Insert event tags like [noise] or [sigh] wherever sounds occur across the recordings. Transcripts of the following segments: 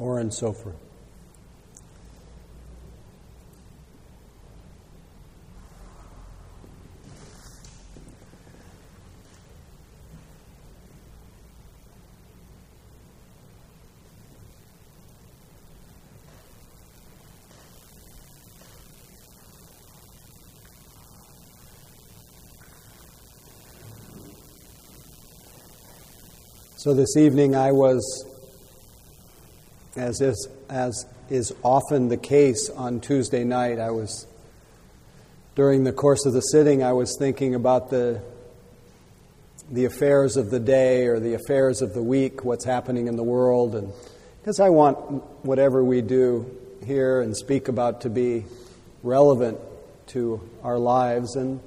Oren Sofer. So this evening I was, as is, as is often the case on Tuesday night, I was, during the course of the sitting, I was thinking about the, the affairs of the day or the affairs of the week, what's happening in the world, and because I want whatever we do here and speak about to be relevant to our lives. And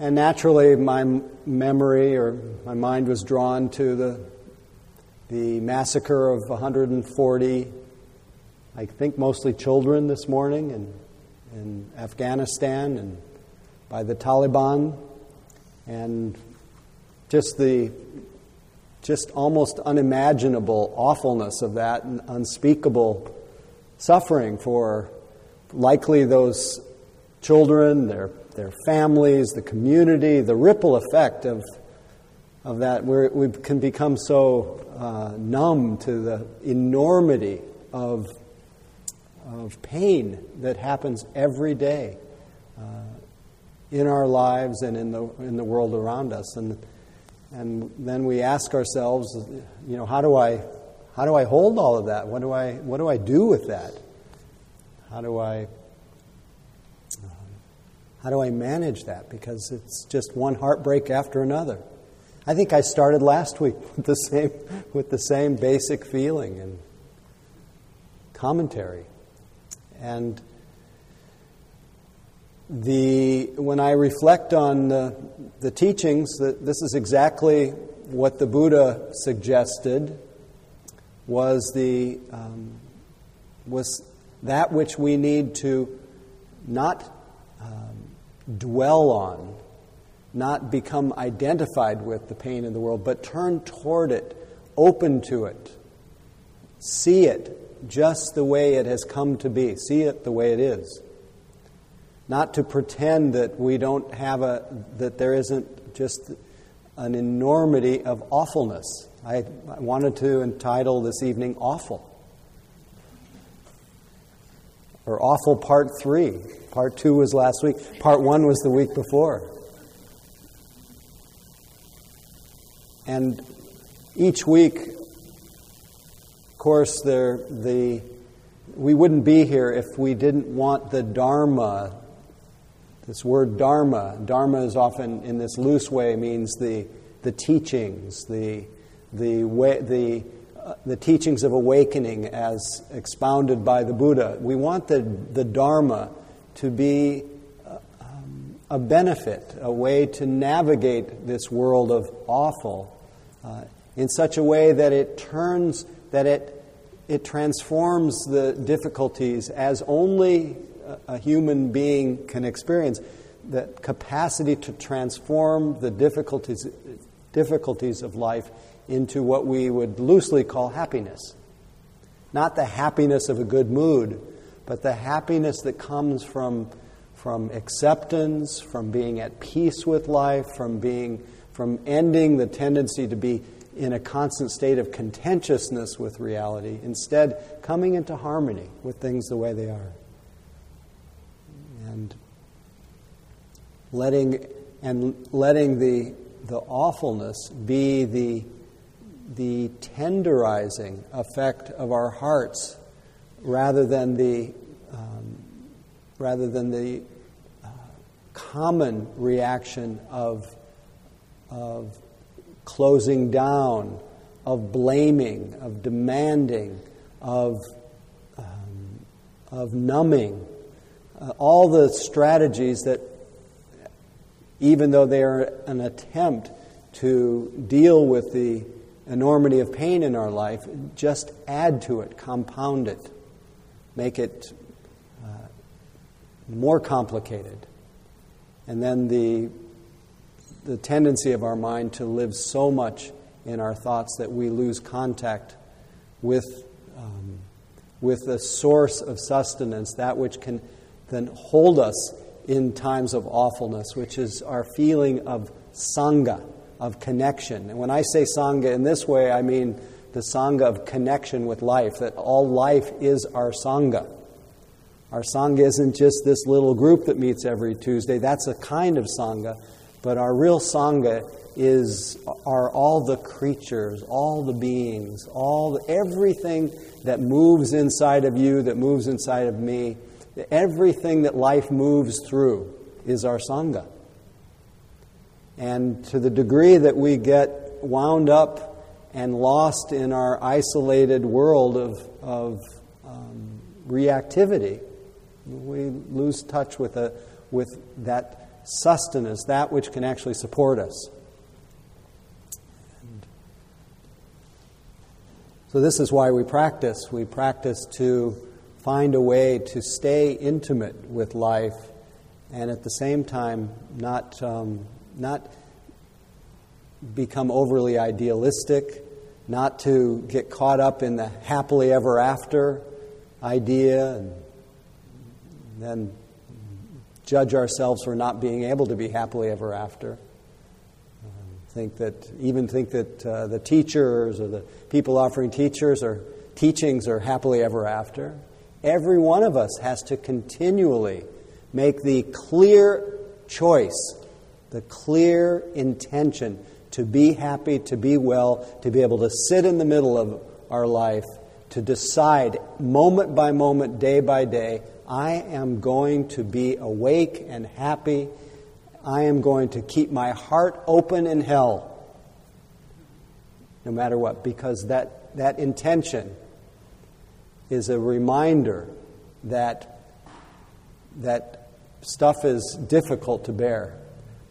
and naturally, my memory or my mind was drawn to the, the massacre of 140, I think mostly children this morning in, in Afghanistan and by the Taliban. And just the just almost unimaginable awfulness of that and unspeakable suffering for likely those children, their their families, the community, the ripple effect of, of that, where we can become so uh, numb to the enormity of, of pain that happens every day uh, in our lives and in the, in the world around us. And, and then we ask ourselves, you know, how do I, how do I hold all of that? What do I, what do I do with that? How do I how do I manage that? Because it's just one heartbreak after another. I think I started last week [laughs] with the same, with the same basic feeling and commentary. And the, when I reflect on the, the teachings, that this is exactly what the Buddha suggested was, the, um, was that which we need to not dwell on, not become identified with the pain in the world, but turn toward it, open to it, see it just the way it has come to be, see it the way it is. Not to pretend that we don't have a, that there isn't just an enormity of awfulness. I, I wanted to entitle this evening Awful. Or Awful Part 3. Part two was last week. Part one was the week before. And each week, of course, there, the, we wouldn't be here if we didn't want the Dharma. This word Dharma, Dharma is often in this loose way means the, the teachings, the, the, way, the, uh, the teachings of awakening as expounded by the Buddha. We want the, the Dharma to be uh, um, a benefit, a way to navigate this world of awful uh, in such a way that it turns, that it, it transforms the difficulties as only a, a human being can experience. That capacity to transform the difficulties, difficulties of life into what we would loosely call happiness. Not the happiness of a good mood, but the happiness that comes from, from acceptance, from being at peace with life, from, being, from ending the tendency to be in a constant state of contentiousness with reality, instead, coming into harmony with things the way they are. And letting, and letting the, the awfulness be the, the tenderizing effect of our hearts rather than the, um, rather than the uh, common reaction of, of closing down, of blaming, of demanding, of, um, of numbing. Uh, all the strategies that, even though they are an attempt to deal with the enormity of pain in our life, just add to it, compound it make it uh, more complicated. And then the, the tendency of our mind to live so much in our thoughts that we lose contact with um, with the source of sustenance, that which can then hold us in times of awfulness, which is our feeling of sangha, of connection. And when I say sangha in this way, I mean the sangha of connection with life, that all life is our sangha. Our Sangha isn't just this little group that meets every Tuesday. That's a kind of Sangha. But our real Sangha is, are all the creatures, all the beings, all the, everything that moves inside of you, that moves inside of me. Everything that life moves through is our Sangha. And to the degree that we get wound up and lost in our isolated world of, of um, reactivity, we lose touch with, a, with that sustenance, that which can actually support us. So, this is why we practice. We practice to find a way to stay intimate with life and at the same time not, um, not become overly idealistic, not to get caught up in the happily ever after idea and then judge ourselves for not being able to be happily ever after. Um, think that even think that uh, the teachers or the people offering teachers or teachings are happily ever after. Every one of us has to continually make the clear choice, the clear intention to be happy, to be well, to be able to sit in the middle of our life, to decide moment by moment, day by day, I am going to be awake and happy. I am going to keep my heart open in hell, no matter what, because that, that intention is a reminder that, that stuff is difficult to bear.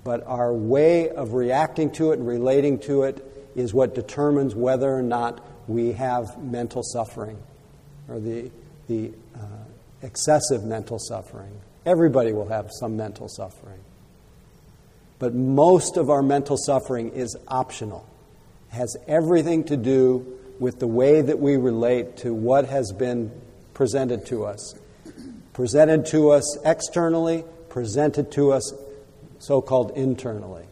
But our way of reacting to it and relating to it is what determines whether or not we have mental suffering or the, the excessive mental suffering. Everybody will have some mental suffering. But most of our mental suffering is optional, it has everything to do with the way that we relate to what has been presented to us. Presented to us externally, presented to us so called internally.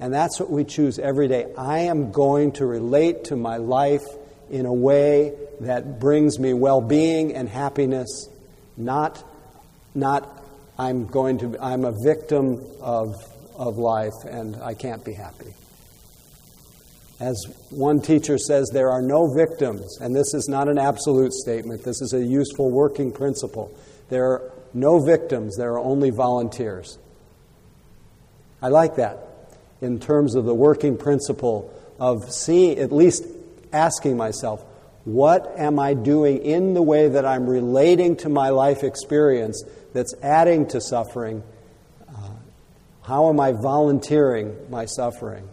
And that's what we choose every day. I am going to relate to my life in a way that brings me well being and happiness, not, not I'm going to, I'm a victim of, of life and I can't be happy. As one teacher says, there are no victims, and this is not an absolute statement, this is a useful working principle. There are no victims, there are only volunteers. I like that in terms of the working principle of seeing, at least asking myself, what am I doing in the way that I'm relating to my life experience that's adding to suffering? Uh, how am I volunteering my suffering?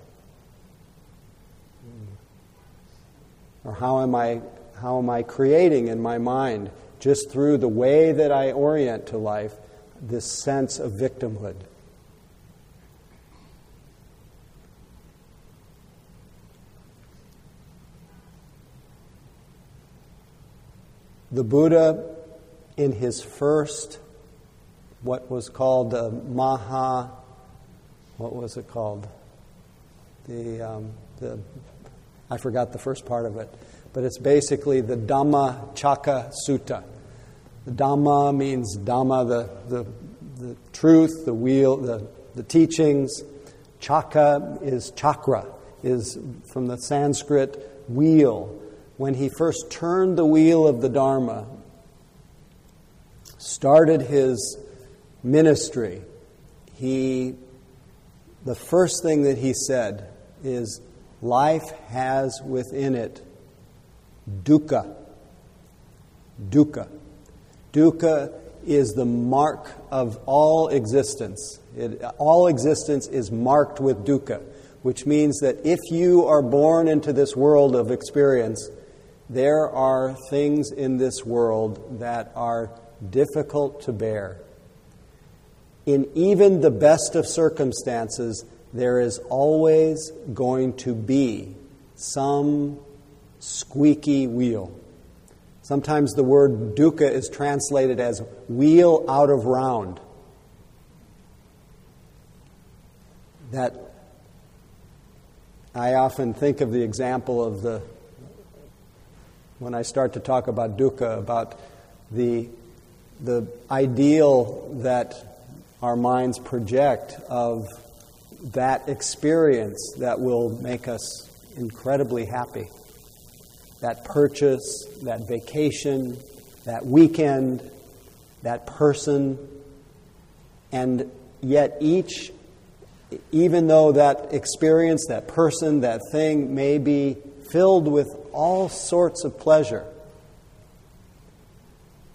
Or how am I, how am I creating in my mind, just through the way that I orient to life, this sense of victimhood? The Buddha, in his first, what was called the Maha, what was it called? The, um, the, I forgot the first part of it, but it's basically the Dhamma Chakka Sutta. The Dhamma means Dhamma, the, the, the truth, the wheel, the, the teachings. Chakka is chakra, is from the Sanskrit wheel, when he first turned the wheel of the Dharma, started his ministry, he, the first thing that he said is, Life has within it dukkha. Dukkha. Dukkha is the mark of all existence. It, all existence is marked with dukkha, which means that if you are born into this world of experience, there are things in this world that are difficult to bear. In even the best of circumstances, there is always going to be some squeaky wheel. Sometimes the word dukkha is translated as wheel out of round. That I often think of the example of the, when I start to talk about dukkha, about the, the ideal that our minds project of that experience that will make us incredibly happy. That purchase, that vacation, that weekend, that person, and yet each, even though that experience, that person, that thing may be filled with all sorts of pleasure,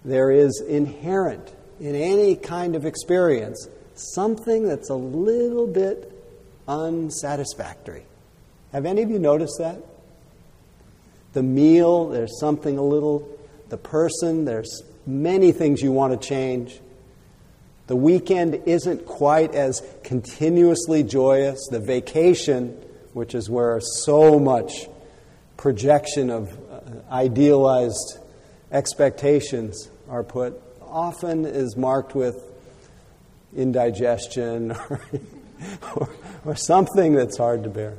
there is inherent in any kind of experience something that's a little bit unsatisfactory. Have any of you noticed that? The meal, there's something a little, the person, there's many things you want to change. The weekend isn't quite as continuously joyous. The vacation, which is where so much projection of uh, idealized expectations are put, often is marked with indigestion [laughs] or, or, or something that's hard to bear.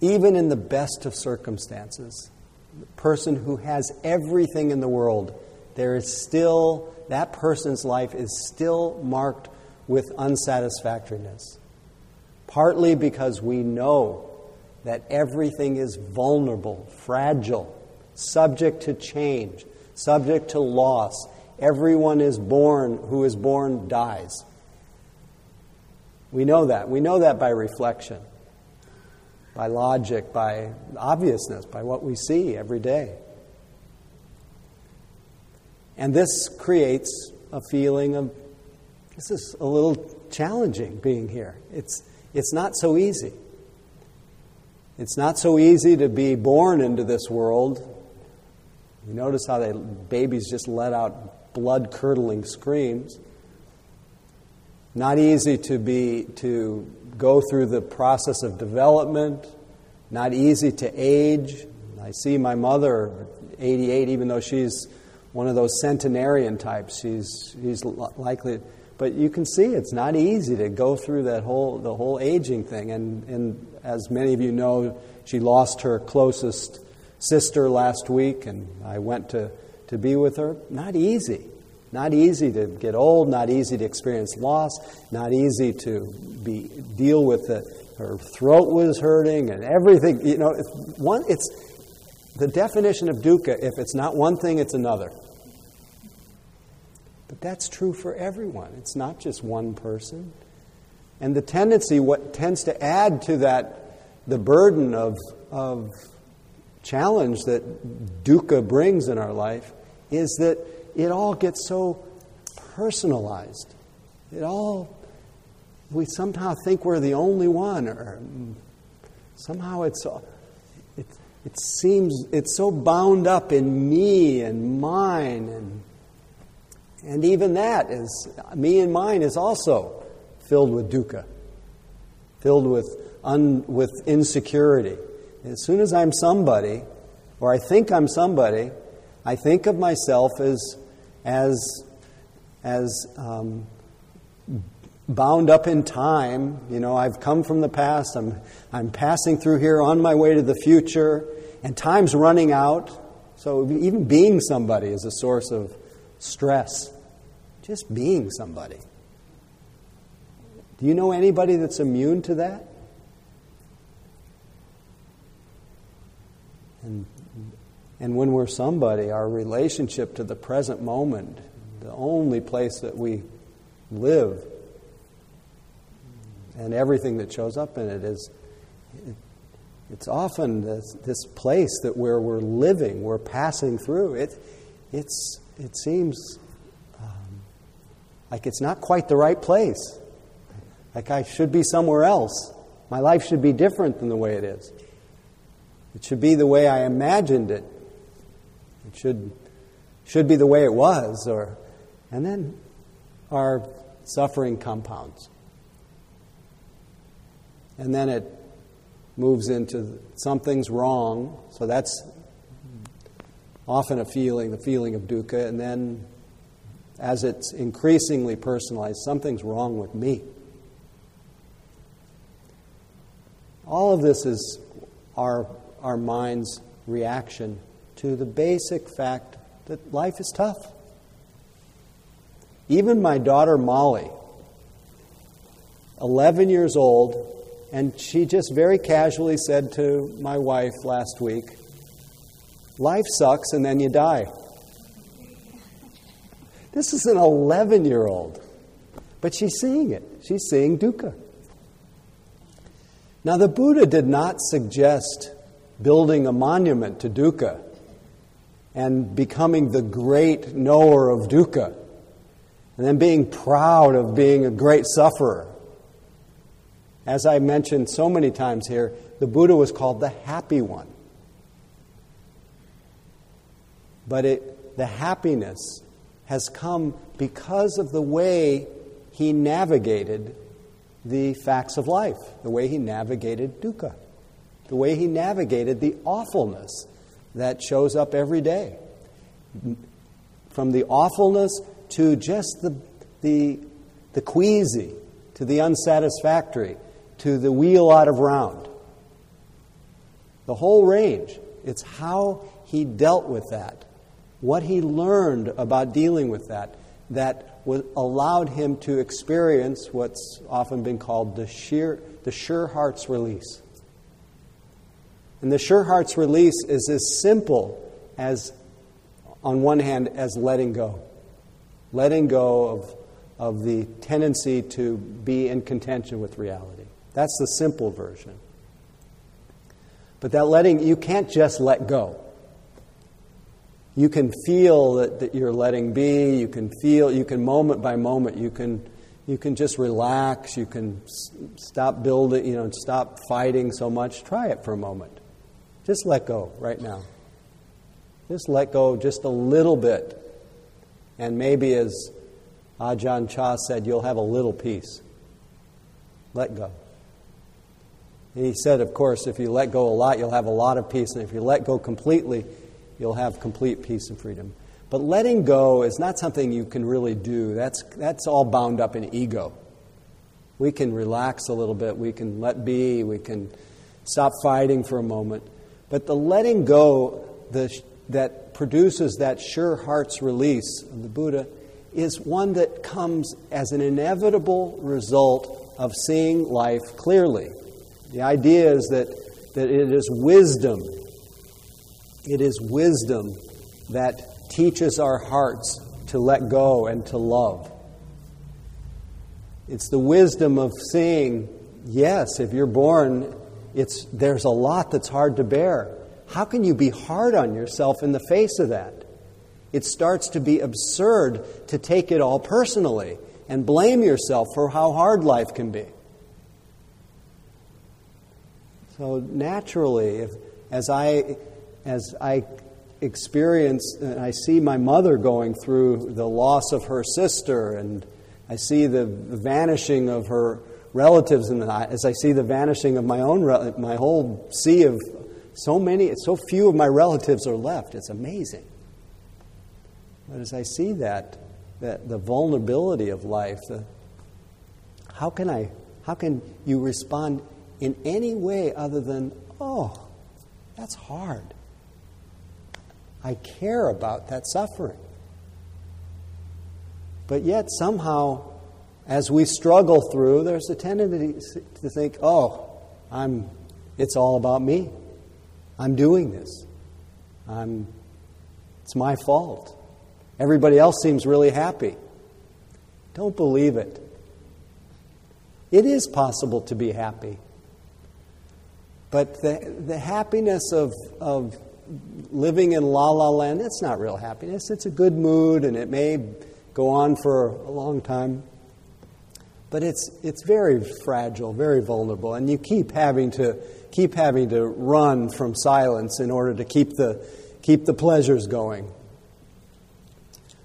Even in the best of circumstances, the person who has everything in the world, there is still, that person's life is still marked with unsatisfactoriness. Partly because we know that everything is vulnerable, fragile, subject to change, subject to loss. Everyone is born, who is born dies. We know that. We know that by reflection, by logic, by obviousness, by what we see every day. And this creates a feeling of this is a little challenging being here. It's, it's not so easy. It's not so easy to be born into this world. You notice how the babies just let out blood curdling screams. Not easy to be to go through the process of development, not easy to age. I see my mother, 88, even though she's one of those centenarian types, she's, she's likely. But you can see it's not easy to go through that whole the whole aging thing. And, and as many of you know, she lost her closest sister last week, and I went to, to be with her. Not easy. Not easy to get old, not easy to experience loss, not easy to be, deal with it. her throat was hurting and everything. You know, one, it's the definition of dukkha. If it's not one thing, it's another. That's true for everyone. It's not just one person. And the tendency, what tends to add to that, the burden of, of challenge that dukkha brings in our life, is that it all gets so personalized. It all, we somehow think we're the only one, or somehow it's, it, it seems it's so bound up in me and mine, and, and even that is, me and mine is also filled with dukkha, filled with, un, with insecurity. As soon as I'm somebody, or I think I'm somebody, I think of myself as as, as um, bound up in time. You know, I've come from the past, I'm, I'm passing through here on my way to the future, and time's running out. So even being somebody is a source of stress. Just being somebody. Do you know anybody that's immune to that? And and when we're somebody, our relationship to the present moment, the only place that we live, and everything that shows up in it is, it, it's often this, this, place that where we're living, we're passing through. It, it's, it seems like it's not quite the right place. Like I should be somewhere else. My life should be different than the way it is. It should be the way I imagined it it should, should be the way it was. Or, and then our suffering compounds. And then it moves into something's wrong. So that's often a feeling, the feeling of dukkha, and then as it's increasingly personalized, something's wrong with me. All of this is our, our mind's reaction to the basic fact that life is tough. Even my daughter Molly, 11 years old, and she just very casually said to my wife last week, Life sucks and then you die. This is an 11 year old, but she's seeing it. She's seeing dukkha. Now, the Buddha did not suggest building a monument to dukkha and becoming the great knower of dukkha and then being proud of being a great sufferer. As I mentioned so many times here, the Buddha was called the happy one. But it, the happiness has come because of the way he navigated the facts of life, the way he navigated dukkha, the way he navigated the awfulness that shows up every day. From the awfulness to just the, the, the queasy, to the unsatisfactory, to the wheel out of round. The whole range. It's how he dealt with that, what he learned about dealing with that, that allowed him to experience what's often been called the, sheer, the sure heart's release. And the sure heart's release is as simple as, on one hand, as letting go. Letting go of, of the tendency to be in contention with reality. That's the simple version. But that letting, you can't just let go. You can feel that, that you're letting be. You can feel, you can moment by moment, you can, you can just relax. You can s- stop building, you know, stop fighting so much. Try it for a moment. Just let go right now. Just let go just a little bit. And maybe, as Ajahn Chah said, you'll have a little peace. Let go. He said, of course, if you let go a lot, you'll have a lot of peace. And if you let go completely, you'll have complete peace and freedom. But letting go is not something you can really do. That's, that's all bound up in ego. We can relax a little bit, we can let be, we can stop fighting for a moment. But the letting go the, that produces that sure heart's release of the Buddha is one that comes as an inevitable result of seeing life clearly. The idea is that, that it is wisdom it is wisdom that teaches our hearts to let go and to love. It's the wisdom of seeing, yes, if you're born, it's, there's a lot that's hard to bear. How can you be hard on yourself in the face of that? It starts to be absurd to take it all personally and blame yourself for how hard life can be. So naturally, if, as I as I experience and I see my mother going through the loss of her sister, and I see the vanishing of her relatives, and as I see the vanishing of my own, my whole sea of so many, so few of my relatives are left. It's amazing. But as I see that, that the vulnerability of life, the, how can I, how can you respond in any way other than, oh, that's hard. I care about that suffering. But yet, somehow, as we struggle through, there's a tendency to think, oh, I'm, it's all about me. I'm doing this. I'm, it's my fault. Everybody else seems really happy. Don't believe it. It is possible to be happy. But the, the happiness of, of living in la la land, it's not real happiness. It's a good mood and it may go on for a long time. But it's, it's very fragile, very vulnerable, and you keep having to keep having to run from silence in order to keep the, keep the pleasures going.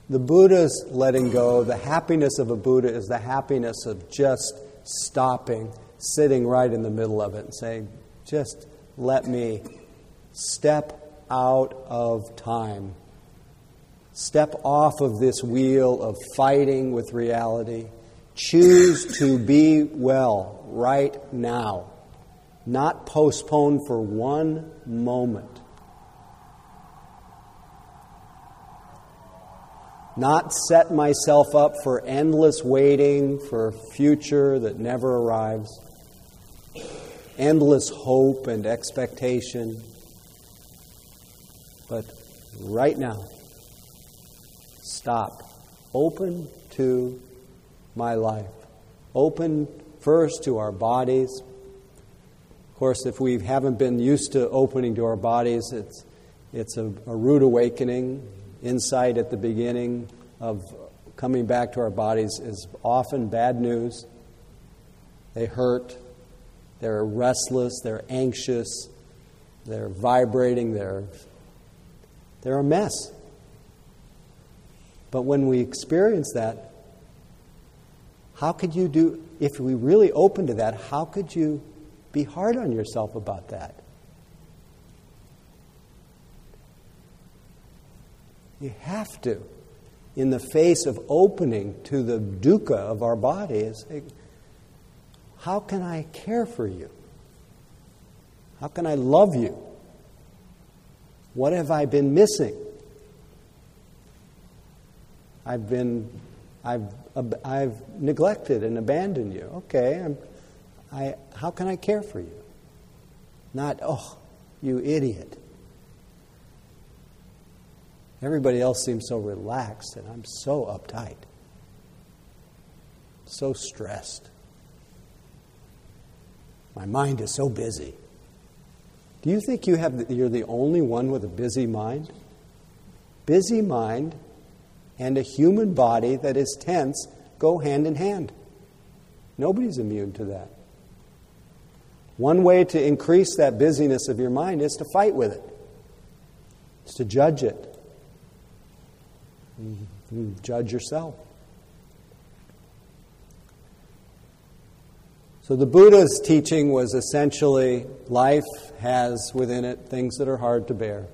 The Buddha's letting go, the happiness of a Buddha is the happiness of just stopping, sitting right in the middle of it, and saying, just let me step out of time. Step off of this wheel of fighting with reality. Choose to be well right now, not postpone for one moment. Not set myself up for endless waiting for a future that never arrives, endless hope and expectation, right now stop. Open to my life. Open first to our bodies. Of course, if we haven't been used to opening to our bodies, it's, it's a, a rude awakening. Insight at the beginning of coming back to our bodies is often bad news. They hurt, they're restless, they're anxious, they're vibrating, they're, they're a mess. But when we experience that, how could you do, if we really open to that, how could you be hard on yourself about that? You have to, in the face of opening to the dukkha of our body, say, how can I care for you? How can I love you? What have I been missing? I've been, I've, I've neglected and abandoned you. Okay, I'm, I, how can I care for you? Not, oh, you idiot. Everybody else seems so relaxed, and I'm so uptight, so stressed. My mind is so busy. Do you think you have, you're the only one with a busy mind? Busy mind and a human body that is tense go hand in hand. Nobody's immune to that. One way to increase that busyness of your mind is to fight with it, it's to judge it. You judge yourself. So the Buddha's teaching was essentially life has within it things that are hard to bear.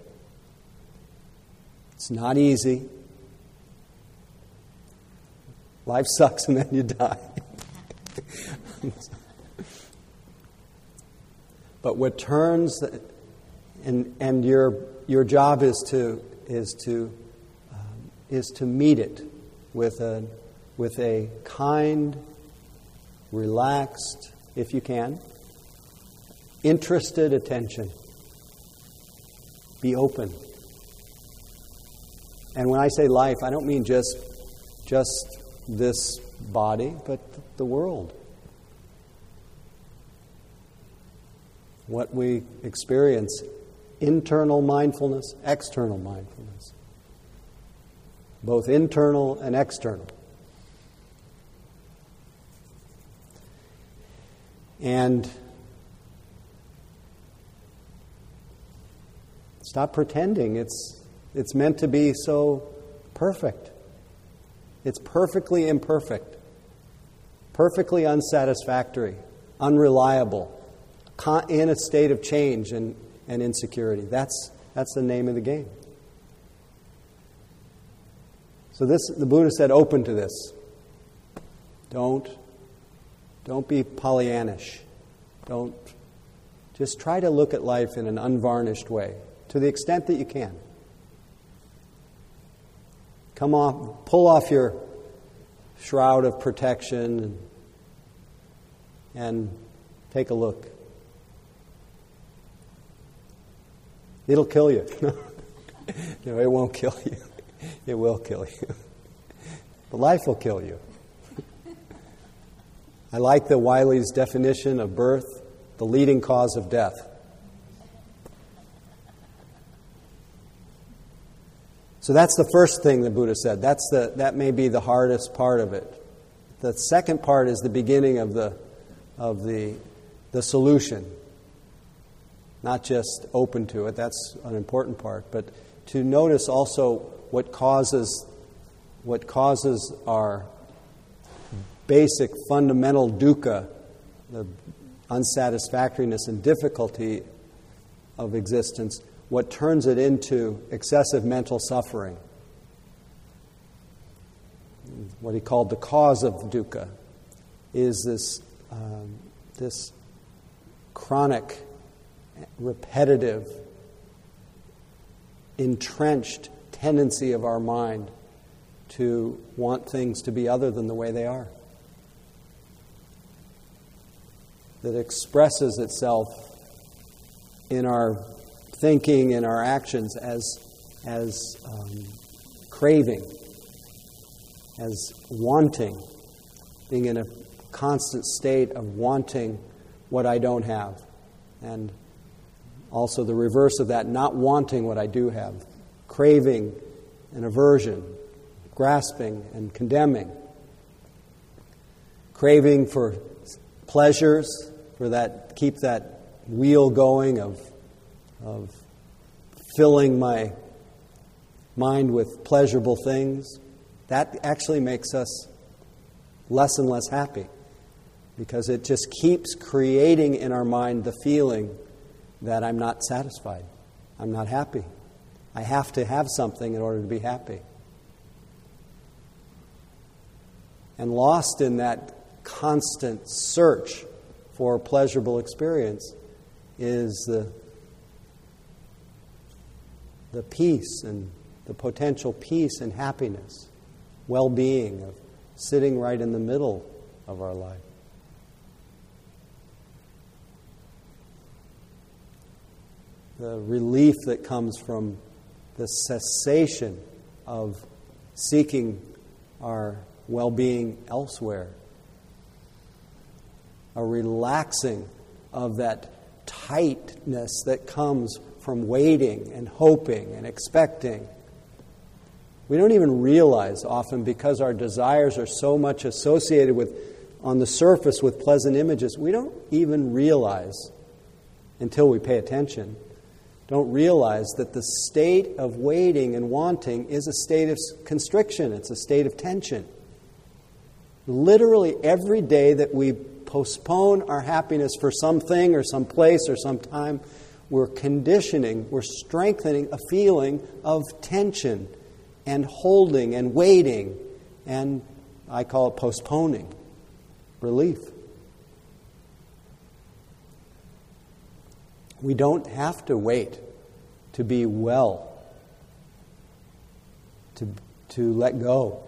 It's not easy. Life sucks [laughs] and then you die. but what turns, and, and your, your job is to, is, to, um, is to meet it with a, with a kind, relaxed, if you can, interested attention. Be open. And when I say life, I don't mean just, just this body, but the world. What we experience internal mindfulness, external mindfulness, both internal and external. And stop pretending it's, it's meant to be so perfect. It's perfectly imperfect, perfectly unsatisfactory, unreliable, in a state of change and, and insecurity. That's, that's the name of the game. So this, the Buddha said, open to this. Don't, don't be Pollyannish. Don't, just try to look at life in an unvarnished way, to the extent that you can. Come off, pull off your shroud of protection and, and take a look. It'll kill you. [laughs] no, it won't kill you. It will kill you. But life will kill you. I like the Wiley's definition of birth, the leading cause of death. So that's the first thing the Buddha said. That's the, that may be the hardest part of it. The second part is the beginning of the, of the, the solution. Not just open to it, that's an important part, but to notice also what causes, what causes our basic fundamental dukkha, the unsatisfactoriness and difficulty of existence, what turns it into excessive mental suffering. What he called the cause of dukkha is this, um, this chronic, repetitive, entrenched tendency of our mind to want things to be other than the way they are. That expresses itself in our thinking and our actions as, as um, craving, as wanting, being in a constant state of wanting what I don't have. And also the reverse of that, not wanting what I do have, craving and aversion, grasping and condemning, craving for pleasures, for that keep that wheel going of, of filling my mind with pleasurable things. That actually makes us less and less happy because it just keeps creating in our mind the feeling that I'm not satisfied, I'm not happy. I have to have something in order to be happy. And lost in that constant search for pleasurable experience is the, the peace and the potential peace and happiness, well being of sitting right in the middle of our life. The relief that comes from the cessation of seeking our well being elsewhere, a relaxing of that tightness that comes from waiting and hoping and expecting. We don't even realize often because our desires are so much associated with, on the surface, with pleasant images, we don't even realize until we pay attention don't realize that the state of waiting and wanting is a state of constriction, it's a state of tension. Literally, every day that we postpone our happiness for something or some place or some time, we're conditioning, we're strengthening a feeling of tension and holding and waiting, and I call it postponing, relief. We don't have to wait to be well, to, to let go,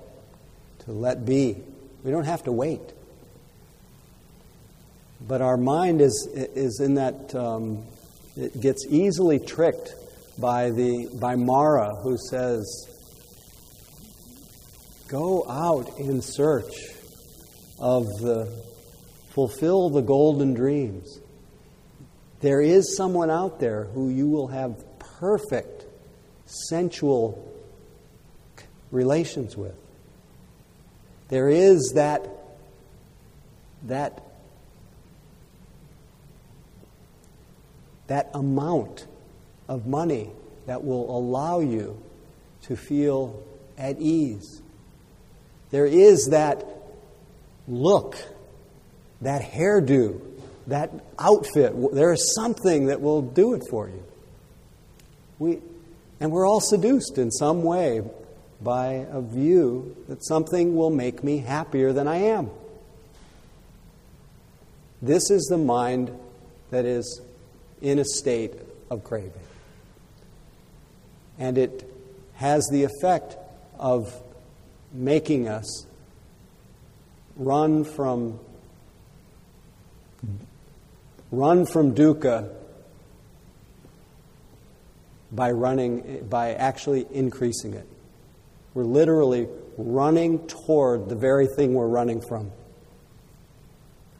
to let be. We don't have to wait. But our mind is, is in that, um, it gets easily tricked by, the, by Mara, who says, Go out in search of the, fulfill the golden dreams. There is someone out there who you will have perfect sensual relations with. There is that, that, that amount of money that will allow you to feel at ease. There is that look, that hairdo, that outfit. There is something that will do it for you. We, and we're all seduced in some way by a view that something will make me happier than I am. This is the mind that is in a state of craving. And it has the effect of making us run from run from dukkha by running by actually increasing it. We're literally running toward the very thing we're running from.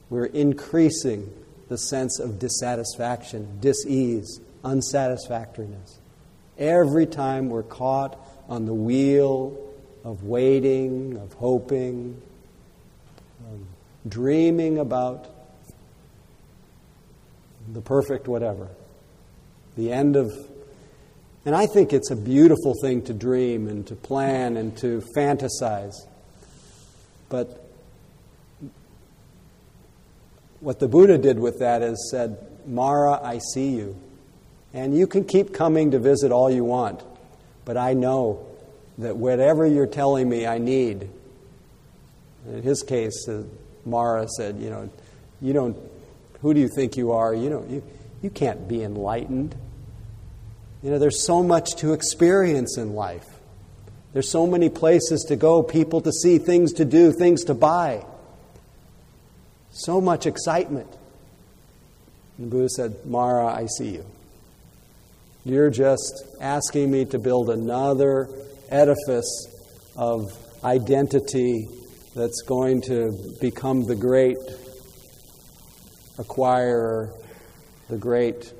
We're increasing the sense of dissatisfaction, dis-ease, unsatisfactoriness. Every time we're caught on the wheel of waiting, of hoping, of dreaming about the perfect whatever, the end of and I think it's a beautiful thing to dream and to plan and to fantasize. But what the Buddha did with that is said, Mara, I see you. And you can keep coming to visit all you want, but I know that whatever you're telling me I need, in his case, uh, Mara said, you know, you don't, who do you think you are? You know, you, you can't be enlightened. You know, there's so much to experience in life. There's so many places to go, people to see, things to do, things to buy. So much excitement. And Buddha said, Mara, I see you. You're just asking me to build another edifice of identity that's going to become the great acquirer, the great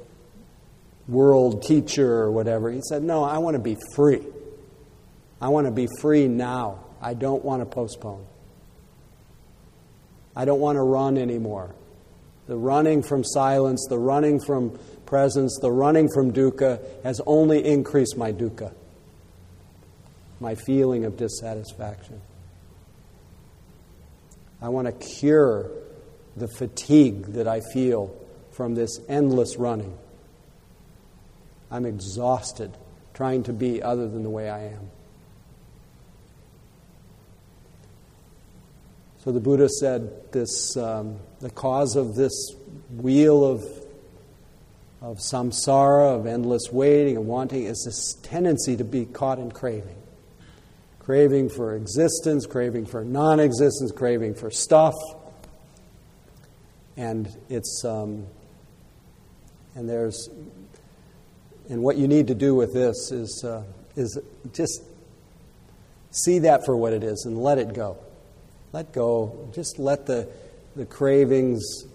world teacher, or whatever. He said, No, I want to be free. I want to be free now. I don't want to postpone. I don't want to run anymore. The running from silence, the running from presence, the running from dukkha has only increased my dukkha, my feeling of dissatisfaction. I want to cure the fatigue that I feel from this endless running. I'm exhausted trying to be other than the way I am. So the Buddha said this um, the cause of this wheel of, of samsara, of endless waiting and wanting, is this tendency to be caught in craving. Craving for existence, craving for non existence, craving for stuff. And it's, um, and there's, and what you need to do with this is, uh, is just see that for what it is and let it go. Let go. Just let the, the cravings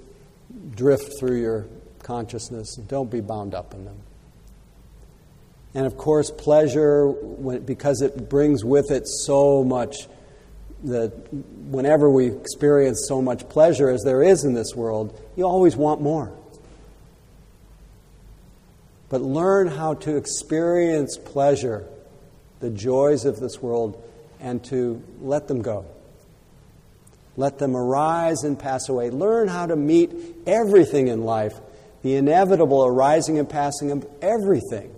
drift through your consciousness. Don't be bound up in them. And of course, pleasure, when, because it brings with it so much that whenever we experience so much pleasure as there is in this world, you always want more. But learn how to experience pleasure, the joys of this world, and to let them go. Let them arise and pass away. Learn how to meet everything in life, the inevitable arising and passing of everything,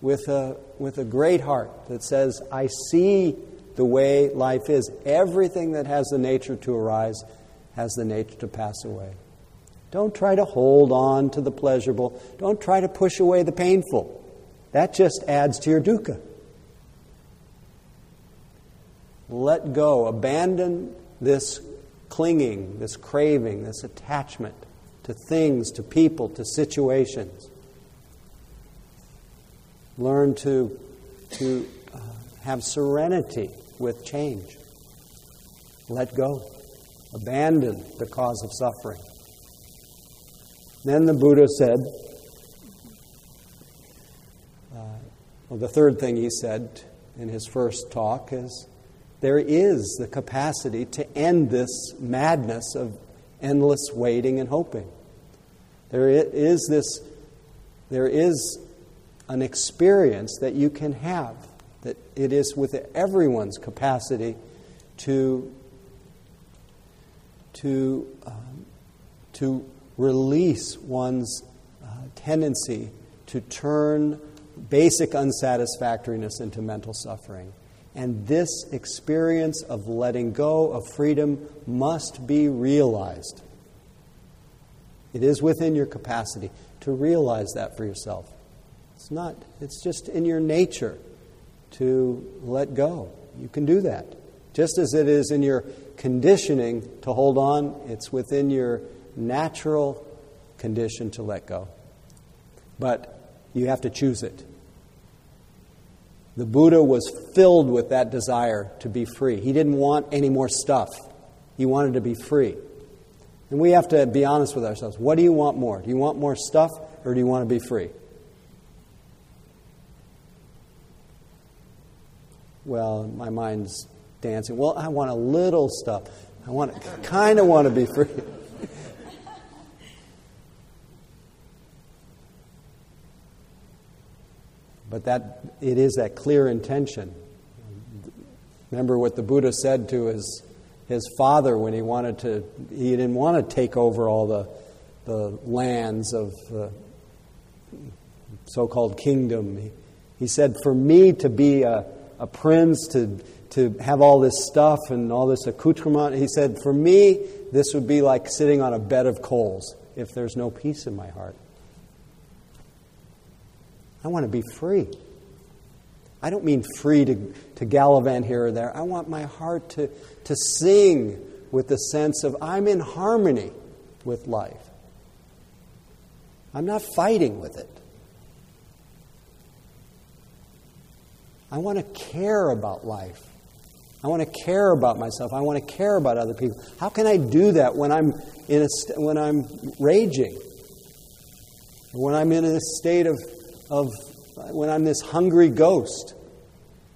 with a, with a great heart that says, I see the way life is. Everything that has the nature to arise has the nature to pass away. Don't try to hold on to the pleasurable. Don't try to push away the painful. That just adds to your dukkha. Let go. Abandon this clinging, this craving, this attachment to things, to people, to situations. Learn to, to uh, have serenity with change. Let go. Abandon the cause of suffering. Then the Buddha said, uh, well, the third thing he said in his first talk is there is the capacity to end this madness of endless waiting and hoping. There is this, there is an experience that you can have, that it is with everyone's capacity to, to, um, to release one's uh, tendency to turn basic unsatisfactoriness into mental suffering. And this experience of letting go of freedom must be realized. It is within your capacity to realize that for yourself. It's not, it's just in your nature to let go. You can do that. Just as it is in your conditioning to hold on, it's within your natural condition to let go. But you have to choose it. The Buddha was filled with that desire to be free. He didn't want any more stuff, he wanted to be free. And we have to be honest with ourselves. What do you want more? Do you want more stuff or do you want to be free? Well, my mind's dancing. Well, I want a little stuff. I want kind of want to be free. [laughs] But that it is that clear intention. Remember what the Buddha said to his his father when he wanted to he didn't want to take over all the the lands of uh, so called kingdom. He, he said, For me to be a, a prince, to, to have all this stuff and all this accoutrement, he said, For me, this would be like sitting on a bed of coals if there's no peace in my heart. I want to be free. I don't mean free to, to gallivant here or there. I want my heart to, to sing with the sense of I'm in harmony with life. I'm not fighting with it. I want to care about life. I want to care about myself. I want to care about other people. How can I do that when I'm in a st- when I'm raging? When I'm in a state of, of when I'm this hungry ghost.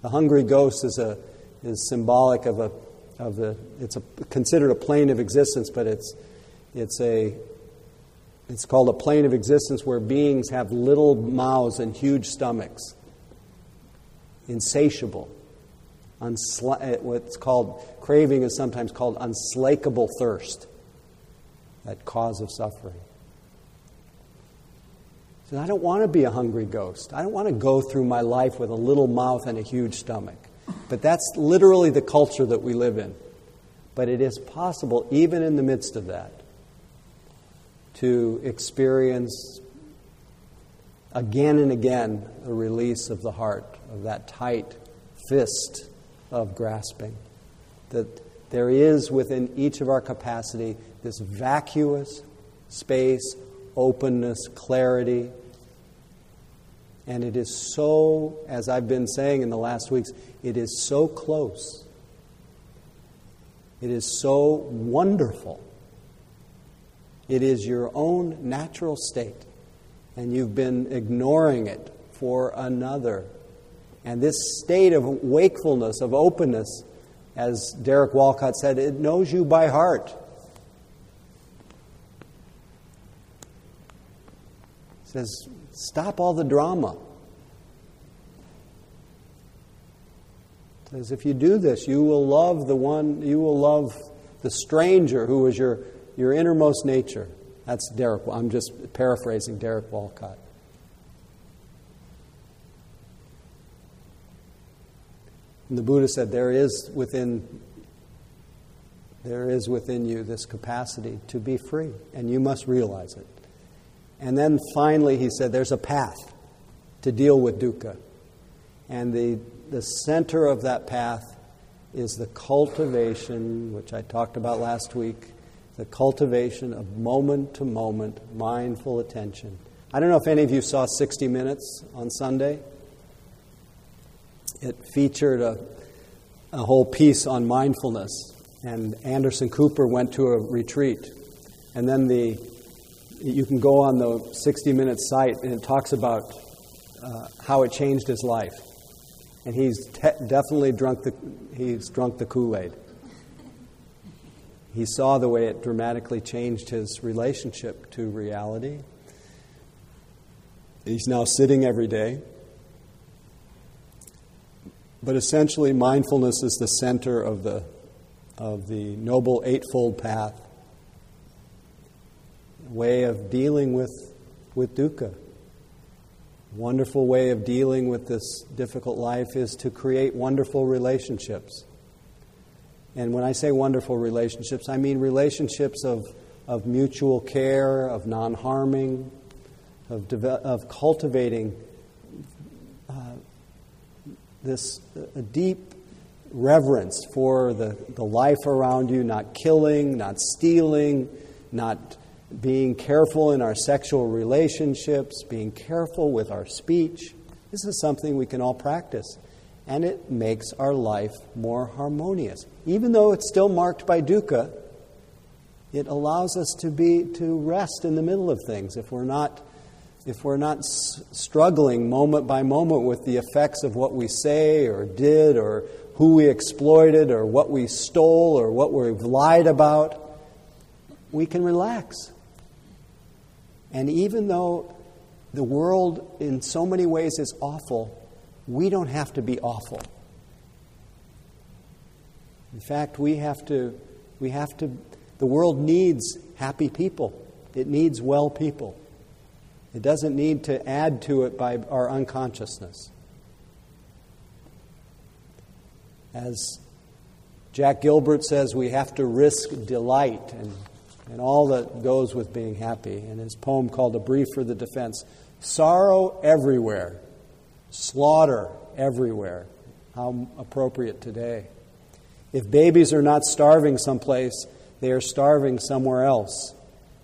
The hungry ghost is a is symbolic of a of the it's a, considered a plane of existence, but it's it's a it's called a plane of existence where beings have little mouths and huge stomachs, insatiable. Unsla- eh, what's called craving is sometimes called unslakable thirst, that cause of suffering. So I don't want to be a hungry ghost. I don't want to go through my life with a little mouth and a huge stomach. But that's literally the culture that we live in. But it is possible, even in the midst of that, to experience again and again a release of the heart, of that tight fist of grasping. That there is within each of our capacity this vacuous space openness, clarity. And it is so, as I've been saying in the last weeks, it is so close. It is so wonderful. It is your own natural state, and you've been ignoring it for another. And this state of wakefulness, of openness, as Derek Walcott said, it knows you by heart. Says, Stop all the drama. Says, if you do this, you will love the one, you will love the stranger who is your, your innermost nature. That's Derek. I'm just paraphrasing Derek Walcott. And the Buddha said, there is within there is within you this capacity to be free, and you must realize it. And then finally, he said, there's a path to deal with dukkha. And the, the center of that path is the cultivation, which I talked about last week, the cultivation of moment to moment mindful attention. I don't know if any of you saw 60 Minutes on Sunday. It featured a, a whole piece on mindfulness, and Anderson Cooper went to a retreat. And then the you can go on the 60 minute site and it talks about uh, how it changed his life. And he's te- definitely drunk the, he's drunk the Kool Aid. He saw the way it dramatically changed his relationship to reality. He's now sitting every day. But essentially, mindfulness is the center of the, of the Noble Eightfold Path way of dealing with, with dukkha. Wonderful way of dealing with this difficult life is to create wonderful relationships. And when I say wonderful relationships, I mean relationships of, of mutual care, of non harming, of, of cultivating uh, this a deep reverence for the, the life around you, not killing, not stealing, not being careful in our sexual relationships, being careful with our speech. This is something we can all practice. And it makes our life more harmonious. Even though it's still marked by dukkha, it allows us to be to rest in the middle of things if we're not if we're not s- struggling moment by moment with the effects of what we say or did or who we exploited or what we stole or what we've lied about, we can relax. And even though the world in so many ways is awful, we don't have to be awful. In fact, we have to, we have to, the world needs happy people. It needs well people. It doesn't need to add to it by our unconsciousness. As Jack Gilbert says, we have to risk delight and, and all that goes with being happy. In his poem called A Brief for the Defense, sorrow everywhere, slaughter everywhere. How appropriate today. If babies are not starving someplace, they are starving somewhere else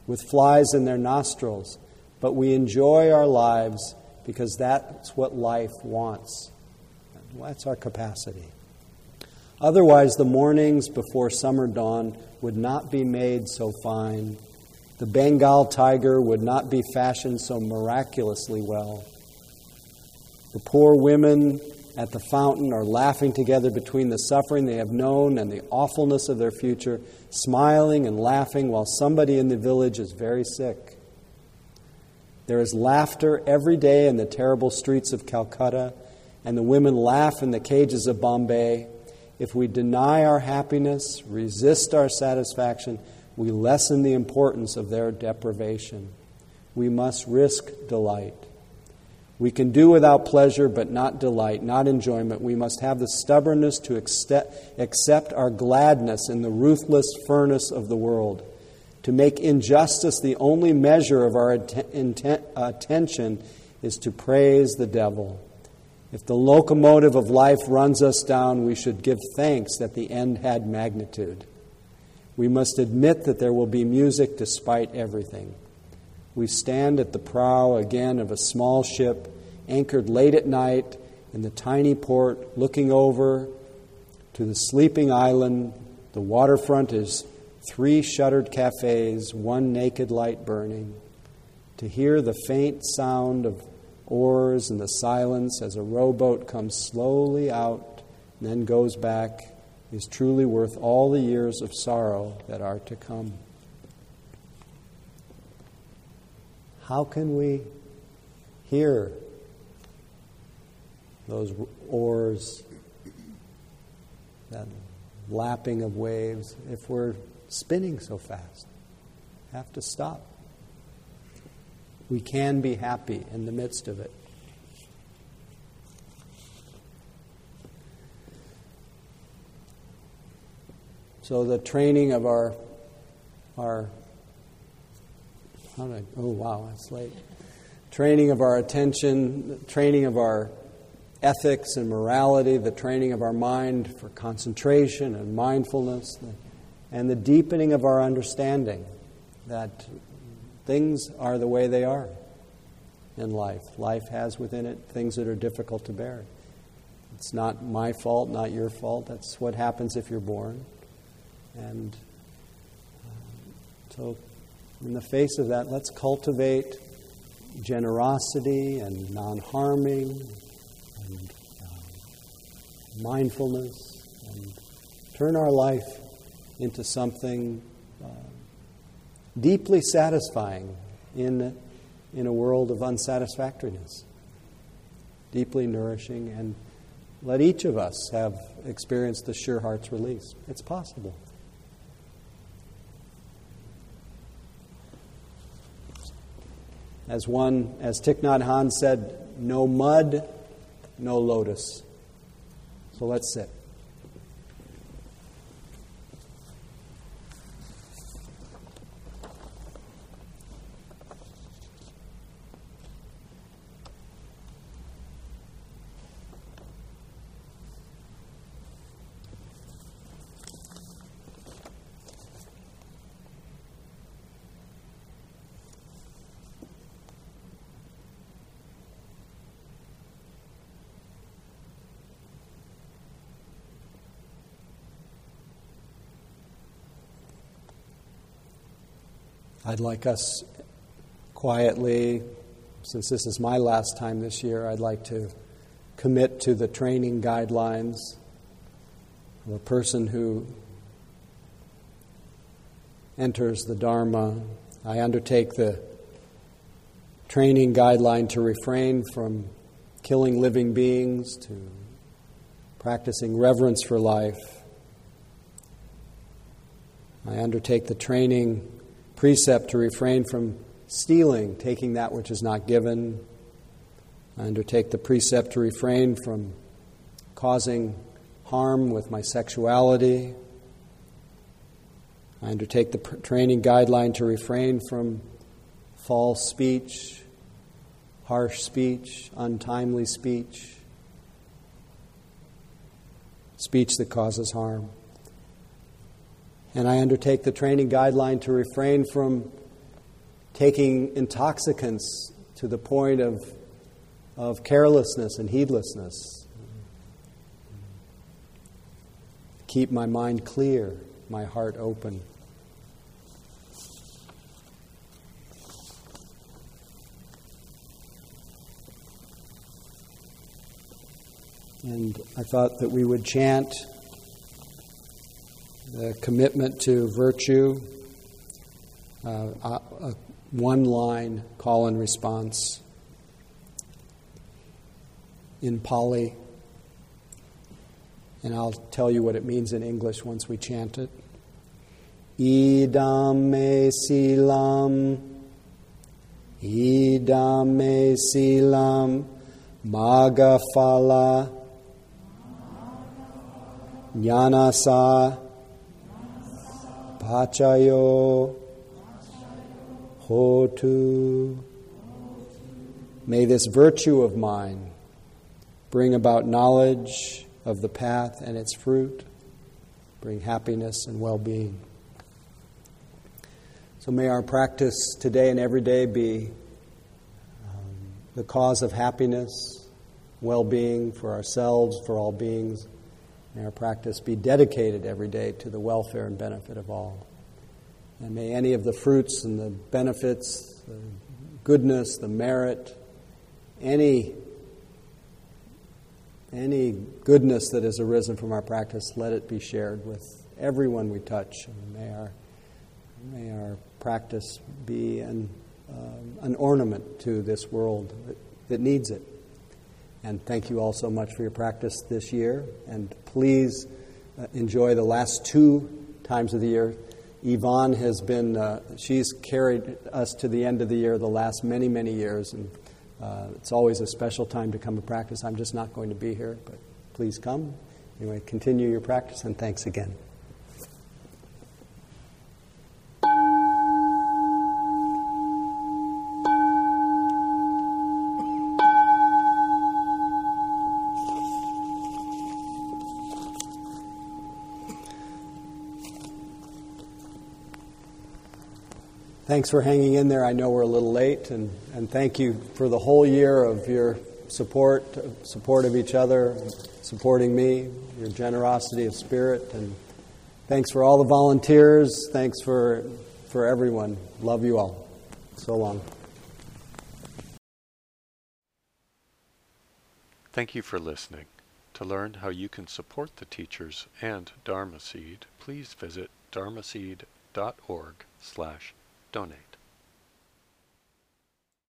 with flies in their nostrils. But we enjoy our lives because that's what life wants. That's our capacity. Otherwise, the mornings before summer dawn would not be made so fine. The Bengal tiger would not be fashioned so miraculously well. The poor women at the fountain are laughing together between the suffering they have known and the awfulness of their future, smiling and laughing while somebody in the village is very sick. There is laughter every day in the terrible streets of Calcutta, and the women laugh in the cages of Bombay. If we deny our happiness, resist our satisfaction, we lessen the importance of their deprivation. We must risk delight. We can do without pleasure, but not delight, not enjoyment. We must have the stubbornness to accept our gladness in the ruthless furnace of the world. To make injustice the only measure of our attention is to praise the devil. If the locomotive of life runs us down, we should give thanks that the end had magnitude. We must admit that there will be music despite everything. We stand at the prow again of a small ship anchored late at night in the tiny port, looking over to the sleeping island. The waterfront is three shuttered cafes, one naked light burning. To hear the faint sound of oars and the silence as a rowboat comes slowly out and then goes back is truly worth all the years of sorrow that are to come. How can we hear those oars, that lapping of waves, if we're spinning so fast? Have to stop. We can be happy in the midst of it. So the training of our our how did I, oh wow, that's late. Training of our attention, training of our ethics and morality, the training of our mind for concentration and mindfulness, and the deepening of our understanding that things are the way they are in life. Life has within it things that are difficult to bear. It's not my fault, not your fault. That's what happens if you're born. And uh, so in the face of that, let's cultivate generosity and non harming and uh, mindfulness and turn our life into something deeply satisfying in, in a world of unsatisfactoriness, deeply nourishing, and let each of us have experienced the sure heart's release. It's possible. As one, as Thich Nhat Hanh said, no mud, no lotus. So let's sit. I'd like us quietly, since this is my last time this year, I'd like to commit to the training guidelines of a person who enters the Dharma. I undertake the training guideline to refrain from killing living beings, to practicing reverence for life. I undertake the training precept to refrain from stealing, taking that which is not given. I undertake the precept to refrain from causing harm with my sexuality. I undertake the training guideline to refrain from false speech, harsh speech, untimely speech, speech that causes harm. And I undertake the training guideline to refrain from taking intoxicants to the point of, of carelessness and heedlessness. Keep my mind clear, my heart open. And I thought that we would chant the commitment to virtue, uh, a one line call and response in Pali. And I'll tell you what it means in English once we chant it. Idam me silam, idam me silam, magafala, jnanasa, pachayo, hotu. May this virtue of mine bring about knowledge of the path and its fruit, bring happiness and well being. So may our practice today and every day be um, the cause of happiness, well being for ourselves, for all beings. May our practice be dedicated every day to the welfare and benefit of all. And may any of the fruits and the benefits, the goodness, the merit, any any goodness that has arisen from our practice, let it be shared with everyone we touch. And may our, may our practice be an, um, an ornament to this world that, that needs it. And thank you all so much for your practice this year. And please uh, enjoy the last two times of the year. Yvonne has been, uh, she's carried us to the end of the year the last many, many years. And uh, it's always a special time to come to practice. I'm just not going to be here, but please come. Anyway, continue your practice, and thanks again. Thanks for hanging in there. I know we're a little late, and, and thank you for the whole year of your support, support of each other, supporting me, your generosity of spirit, and thanks for all the volunteers. Thanks for, for everyone. Love you all. So long. Thank you for listening. To learn how you can support the teachers and Dharma Seed, please visit dharmaseed.org slash donate.